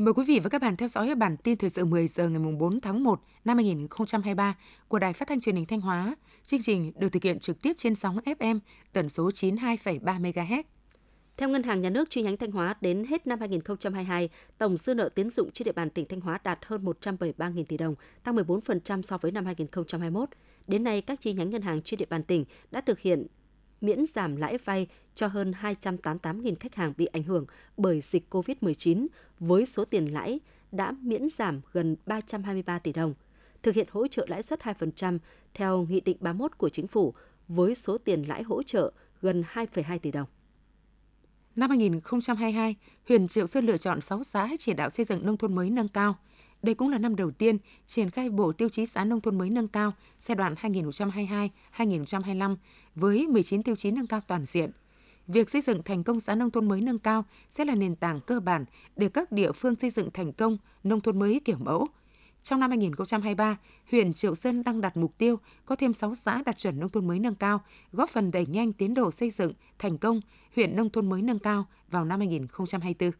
Mời quý vị và các bạn theo dõi bản tin thời sự 10 giờ ngày 4 tháng 1 năm 2023 của Đài Phát thanh Truyền hình Thanh Hóa. Chương trình được thực hiện trực tiếp trên sóng FM tần số 92,3 MHz. Theo Ngân hàng Nhà nước chi nhánh Thanh Hóa, đến hết năm 2022, tổng dư nợ tiến dụng trên địa bàn tỉnh Thanh Hóa đạt hơn 173.000 tỷ đồng, tăng 14% so với năm 2021. Đến nay, các chi nhánh ngân hàng trên địa bàn tỉnh đã thực hiện miễn giảm lãi vay cho hơn 288.000 khách hàng bị ảnh hưởng bởi dịch COVID-19 với số tiền lãi đã miễn giảm gần 323 tỷ đồng. Thực hiện hỗ trợ lãi suất 2% theo Nghị định 31 của Chính phủ với số tiền lãi hỗ trợ gần 2,2 tỷ đồng. Năm 2022, huyện Triệu Sơn lựa chọn 6 xã chỉ đạo xây dựng nông thôn mới nâng cao. Đây cũng là năm đầu tiên triển khai bộ tiêu chí xã nông thôn mới nâng cao giai đoạn 2022-2025 với 19 tiêu chí nâng cao toàn diện. Việc xây dựng thành công xã nông thôn mới nâng cao sẽ là nền tảng cơ bản để các địa phương xây dựng thành công nông thôn mới kiểu mẫu. Trong năm 2023, huyện Triệu Sơn đang đặt mục tiêu có thêm 6 xã đạt chuẩn nông thôn mới nâng cao, góp phần đẩy nhanh tiến độ xây dựng thành công huyện nông thôn mới nâng cao vào năm 2024.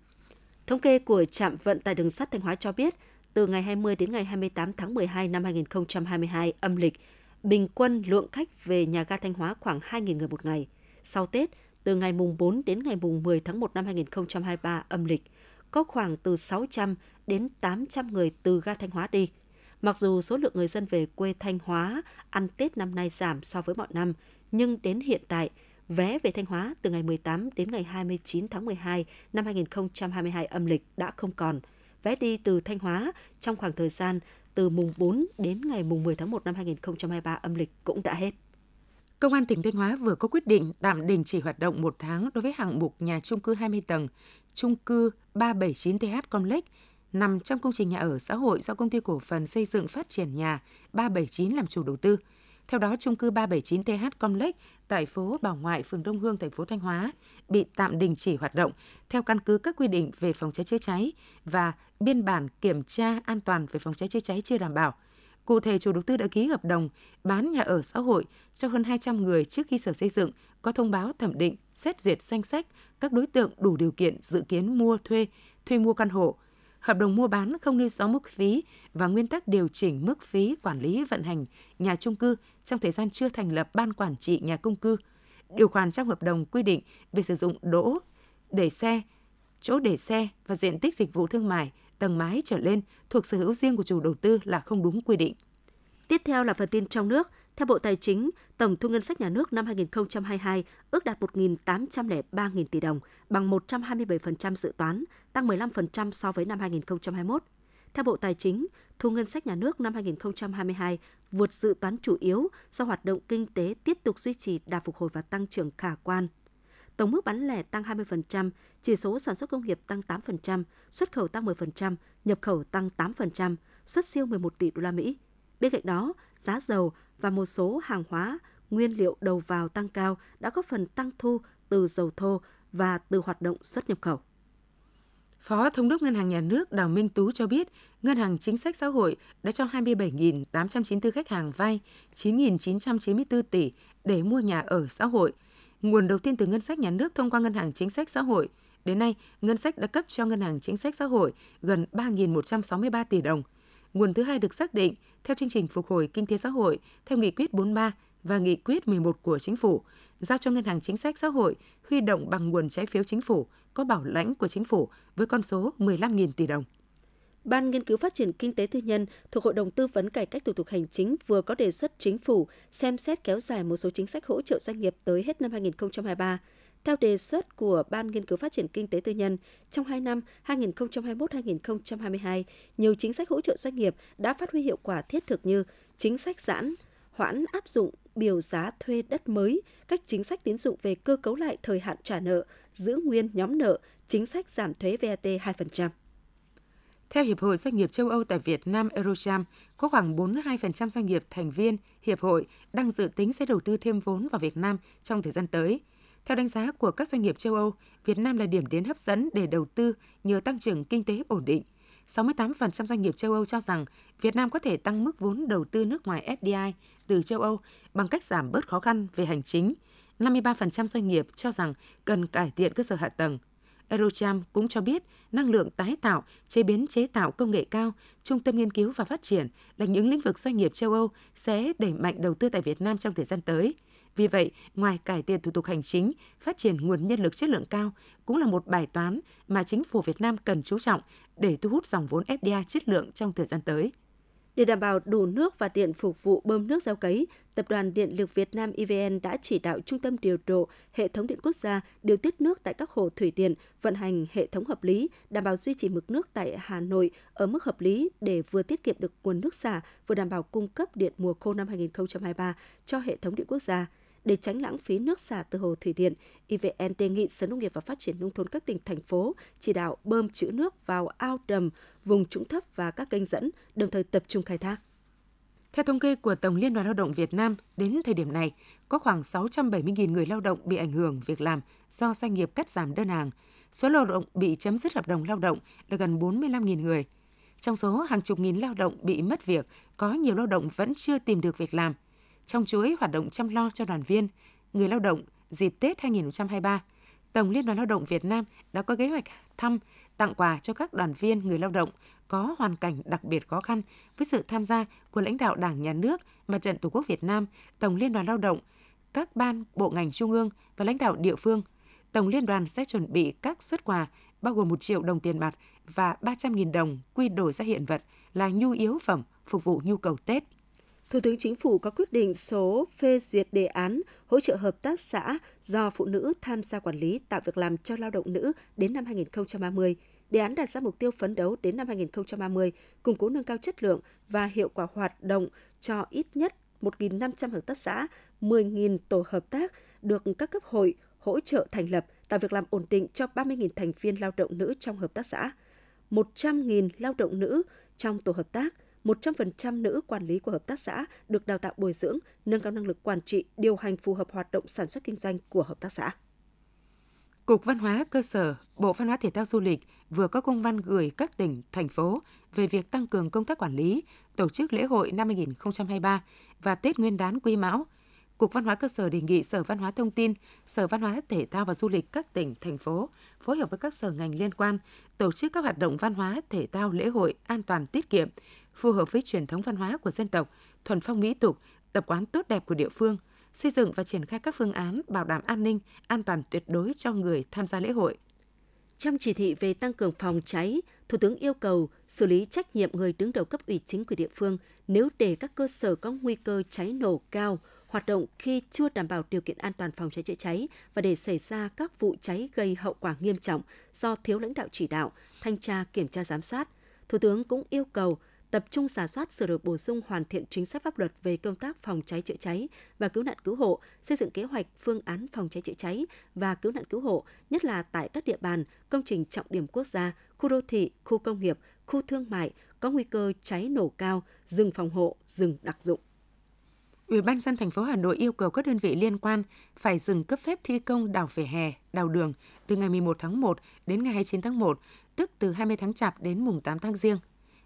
Thống kê của trạm vận tải đường sắt Thanh Hóa cho biết, từ ngày 20 đến ngày 28 tháng 12 năm 2022 âm lịch, bình quân lượng khách về nhà ga Thanh Hóa khoảng 2.000 người một ngày. Sau Tết, từ ngày mùng 4 đến ngày mùng 10 tháng 1 năm 2023 âm lịch, có khoảng từ 600 đến 800 người từ ga Thanh Hóa đi. Mặc dù số lượng người dân về quê Thanh Hóa ăn Tết năm nay giảm so với mọi năm, nhưng đến hiện tại, vé về Thanh Hóa từ ngày 18 đến ngày 29 tháng 12 năm 2022 âm lịch đã không còn. Vé đi từ Thanh Hóa trong khoảng thời gian từ mùng 4 đến ngày mùng 10 tháng 1 năm 2023 âm lịch cũng đã hết. Công an tỉnh Thanh Hóa vừa có quyết định tạm đình chỉ hoạt động một tháng đối với hạng mục nhà trung cư 20 tầng, trung cư 379TH Complex nằm trong công trình nhà ở xã hội do công ty cổ phần xây dựng phát triển nhà 379 làm chủ đầu tư. Theo đó, trung cư 379TH Complex tại phố Bảo Ngoại, phường Đông Hương, thành phố Thanh Hóa bị tạm đình chỉ hoạt động theo căn cứ các quy định về phòng cháy chữa cháy và biên bản kiểm tra an toàn về phòng cháy chữa cháy chưa đảm bảo. Cụ thể, chủ đầu tư đã ký hợp đồng bán nhà ở xã hội cho hơn 200 người trước khi Sở Xây dựng có thông báo thẩm định, xét duyệt danh sách các đối tượng đủ điều kiện dự kiến mua thuê, thuê mua căn hộ. Hợp đồng mua bán không nêu rõ mức phí và nguyên tắc điều chỉnh mức phí quản lý vận hành nhà trung cư trong thời gian chưa thành lập ban quản trị nhà công cư. Điều khoản trong hợp đồng quy định về sử dụng đỗ, để xe, chỗ để xe và diện tích dịch vụ thương mại tầng mái trở lên thuộc sở hữu riêng của chủ đầu tư là không đúng quy định. Tiếp theo là phần tin trong nước. Theo Bộ Tài chính, tổng thu ngân sách nhà nước năm 2022 ước đạt 1.803.000 tỷ đồng, bằng 127% dự toán, tăng 15% so với năm 2021. Theo Bộ Tài chính, thu ngân sách nhà nước năm 2022 vượt dự toán chủ yếu do hoạt động kinh tế tiếp tục duy trì đà phục hồi và tăng trưởng khả quan. Tổng mức bán lẻ tăng 20%, chỉ số sản xuất công nghiệp tăng 8%, xuất khẩu tăng 10%, nhập khẩu tăng 8%, xuất siêu 11 tỷ đô la Mỹ. Bên cạnh đó, giá dầu và một số hàng hóa, nguyên liệu đầu vào tăng cao đã góp phần tăng thu từ dầu thô và từ hoạt động xuất nhập khẩu. Phó Thống đốc Ngân hàng Nhà nước Đào Minh Tú cho biết, Ngân hàng Chính sách Xã hội đã cho 27.894 khách hàng vay 9.994 tỷ để mua nhà ở xã hội. Nguồn đầu tiên từ ngân sách nhà nước thông qua Ngân hàng Chính sách Xã hội. Đến nay, ngân sách đã cấp cho Ngân hàng Chính sách Xã hội gần 3.163 tỷ đồng. Nguồn thứ hai được xác định theo chương trình phục hồi kinh tế xã hội theo nghị quyết 43 và nghị quyết 11 của chính phủ, giao cho Ngân hàng Chính sách Xã hội huy động bằng nguồn trái phiếu chính phủ có bảo lãnh của chính phủ với con số 15.000 tỷ đồng. Ban Nghiên cứu Phát triển Kinh tế Tư nhân thuộc Hội đồng Tư vấn Cải cách Thủ tục Hành chính vừa có đề xuất chính phủ xem xét kéo dài một số chính sách hỗ trợ doanh nghiệp tới hết năm 2023. Theo đề xuất của Ban Nghiên cứu Phát triển Kinh tế Tư nhân, trong 2 năm 2021-2022, nhiều chính sách hỗ trợ doanh nghiệp đã phát huy hiệu quả thiết thực như chính sách giãn, hoãn áp dụng biểu giá thuê đất mới, các chính sách tín dụng về cơ cấu lại thời hạn trả nợ, giữ nguyên nhóm nợ, chính sách giảm thuế VAT 2%. Theo Hiệp hội Doanh nghiệp châu Âu tại Việt Nam Eurocharm, có khoảng 42% doanh nghiệp thành viên Hiệp hội đang dự tính sẽ đầu tư thêm vốn vào Việt Nam trong thời gian tới. Theo đánh giá của các doanh nghiệp châu Âu, Việt Nam là điểm đến hấp dẫn để đầu tư nhờ tăng trưởng kinh tế ổn định. 68% doanh nghiệp châu Âu cho rằng Việt Nam có thể tăng mức vốn đầu tư nước ngoài FDI từ châu Âu bằng cách giảm bớt khó khăn về hành chính. 53% doanh nghiệp cho rằng cần cải thiện cơ sở hạ tầng. Eurocham cũng cho biết năng lượng tái tạo, chế biến chế tạo công nghệ cao, trung tâm nghiên cứu và phát triển là những lĩnh vực doanh nghiệp châu Âu sẽ đẩy mạnh đầu tư tại Việt Nam trong thời gian tới. Vì vậy, ngoài cải thiện thủ tục hành chính, phát triển nguồn nhân lực chất lượng cao cũng là một bài toán mà chính phủ Việt Nam cần chú trọng để thu hút dòng vốn FDI chất lượng trong thời gian tới. Để đảm bảo đủ nước và điện phục vụ bơm nước gieo cấy, Tập đoàn Điện lực Việt Nam EVN đã chỉ đạo Trung tâm điều độ hệ thống điện quốc gia điều tiết nước tại các hồ thủy điện, vận hành hệ thống hợp lý, đảm bảo duy trì mực nước tại Hà Nội ở mức hợp lý để vừa tiết kiệm được nguồn nước xả, vừa đảm bảo cung cấp điện mùa khô năm 2023 cho hệ thống điện quốc gia. Để tránh lãng phí nước xả từ hồ thủy điện, EVN đề nghị Sở Nông nghiệp và Phát triển Nông thôn các tỉnh, thành phố chỉ đạo bơm trữ nước vào ao đầm, vùng trũng thấp và các kênh dẫn, đồng thời tập trung khai thác. Theo thống kê của Tổng Liên đoàn Lao động Việt Nam, đến thời điểm này, có khoảng 670.000 người lao động bị ảnh hưởng việc làm do doanh nghiệp cắt giảm đơn hàng. Số lao động bị chấm dứt hợp đồng lao động là gần 45.000 người. Trong số hàng chục nghìn lao động bị mất việc, có nhiều lao động vẫn chưa tìm được việc làm – trong chuỗi hoạt động chăm lo cho đoàn viên, người lao động dịp Tết 2023, Tổng Liên đoàn Lao động Việt Nam đã có kế hoạch thăm, tặng quà cho các đoàn viên người lao động có hoàn cảnh đặc biệt khó khăn với sự tham gia của lãnh đạo Đảng, Nhà nước, Mặt trận Tổ quốc Việt Nam, Tổng Liên đoàn Lao động, các ban, bộ ngành trung ương và lãnh đạo địa phương. Tổng Liên đoàn sẽ chuẩn bị các xuất quà bao gồm 1 triệu đồng tiền mặt và 300.000 đồng quy đổi ra hiện vật là nhu yếu phẩm phục vụ nhu cầu Tết. Thủ tướng Chính phủ có quyết định số phê duyệt đề án hỗ trợ hợp tác xã do phụ nữ tham gia quản lý tạo việc làm cho lao động nữ đến năm 2030. Đề án đặt ra mục tiêu phấn đấu đến năm 2030, củng cố nâng cao chất lượng và hiệu quả hoạt động cho ít nhất 1.500 hợp tác xã, 10.000 tổ hợp tác được các cấp hội hỗ trợ thành lập, tạo việc làm ổn định cho 30.000 thành viên lao động nữ trong hợp tác xã, 100.000 lao động nữ trong tổ hợp tác – 100% nữ quản lý của hợp tác xã được đào tạo bồi dưỡng, nâng cao năng lực quản trị, điều hành phù hợp hoạt động sản xuất kinh doanh của hợp tác xã. Cục Văn hóa cơ sở, Bộ Văn hóa Thể thao Du lịch vừa có công văn gửi các tỉnh, thành phố về việc tăng cường công tác quản lý, tổ chức lễ hội năm 2023 và Tết Nguyên đán Quý Mão. Cục Văn hóa cơ sở đề nghị Sở Văn hóa Thông tin, Sở Văn hóa Thể thao và Du lịch các tỉnh, thành phố phối hợp với các sở ngành liên quan tổ chức các hoạt động văn hóa, thể thao, lễ hội an toàn tiết kiệm, phù hợp với truyền thống văn hóa của dân tộc, thuần phong mỹ tục, tập quán tốt đẹp của địa phương, xây dựng và triển khai các phương án bảo đảm an ninh, an toàn tuyệt đối cho người tham gia lễ hội. Trong chỉ thị về tăng cường phòng cháy, Thủ tướng yêu cầu xử lý trách nhiệm người đứng đầu cấp ủy chính quyền địa phương nếu để các cơ sở có nguy cơ cháy nổ cao hoạt động khi chưa đảm bảo điều kiện an toàn phòng cháy chữa cháy và để xảy ra các vụ cháy gây hậu quả nghiêm trọng do thiếu lãnh đạo chỉ đạo, thanh tra, kiểm tra giám sát. Thủ tướng cũng yêu cầu tập trung giả soát sửa đổi bổ sung hoàn thiện chính sách pháp luật về công tác phòng cháy chữa cháy và cứu nạn cứu hộ, xây dựng kế hoạch phương án phòng cháy chữa cháy và cứu nạn cứu hộ, nhất là tại các địa bàn, công trình trọng điểm quốc gia, khu đô thị, khu công nghiệp, khu thương mại có nguy cơ cháy nổ cao, rừng phòng hộ, rừng đặc dụng. Ủy ban dân thành phố Hà Nội yêu cầu các đơn vị liên quan phải dừng cấp phép thi công đào vỉa hè, đào đường từ ngày 11 tháng 1 đến ngày 29 tháng 1, tức từ 20 tháng Chạp đến mùng 8 tháng Giêng.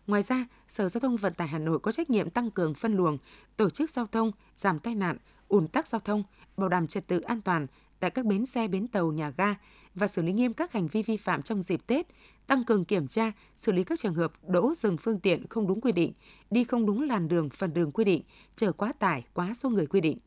Ngoài ra, Sở Giao thông Vận tải Hà Nội có trách nhiệm tăng cường phân luồng, tổ chức giao thông, giảm tai nạn, ùn tắc giao thông, bảo đảm trật tự an toàn tại các bến xe, bến tàu, nhà ga và xử lý nghiêm các hành vi vi phạm trong dịp Tết, tăng cường kiểm tra, xử lý các trường hợp đỗ dừng phương tiện không đúng quy định, đi không đúng làn đường, phần đường quy định, chở quá tải, quá số người quy định.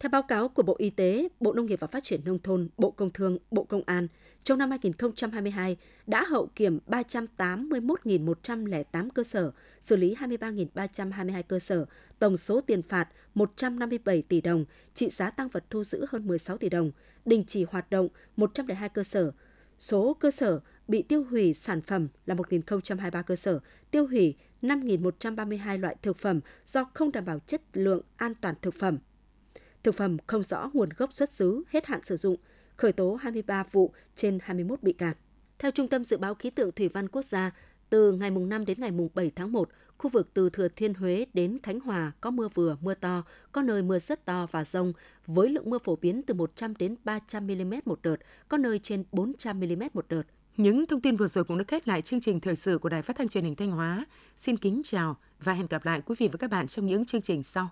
Theo báo cáo của Bộ Y tế, Bộ Nông nghiệp và Phát triển Nông thôn, Bộ Công Thương, Bộ Công an, trong năm 2022 đã hậu kiểm 381.108 cơ sở, xử lý 23.322 cơ sở, tổng số tiền phạt 157 tỷ đồng, trị giá tăng vật thu giữ hơn 16 tỷ đồng, đình chỉ hoạt động 102 cơ sở. Số cơ sở bị tiêu hủy sản phẩm là 1.023 cơ sở, tiêu hủy 5.132 loại thực phẩm do không đảm bảo chất lượng an toàn thực phẩm. Thực phẩm không rõ nguồn gốc xuất xứ, hết hạn sử dụng, khởi tố 23 vụ trên 21 bị can. Theo Trung tâm Dự báo Khí tượng Thủy văn Quốc gia, từ ngày mùng 5 đến ngày mùng 7 tháng 1, khu vực từ Thừa Thiên Huế đến Khánh Hòa có mưa vừa, mưa to, có nơi mưa rất to và rông, với lượng mưa phổ biến từ 100 đến 300 mm một đợt, có nơi trên 400 mm một đợt. Những thông tin vừa rồi cũng đã kết lại chương trình thời sự của Đài Phát thanh Truyền hình Thanh Hóa. Xin kính chào và hẹn gặp lại quý vị và các bạn trong những chương trình sau.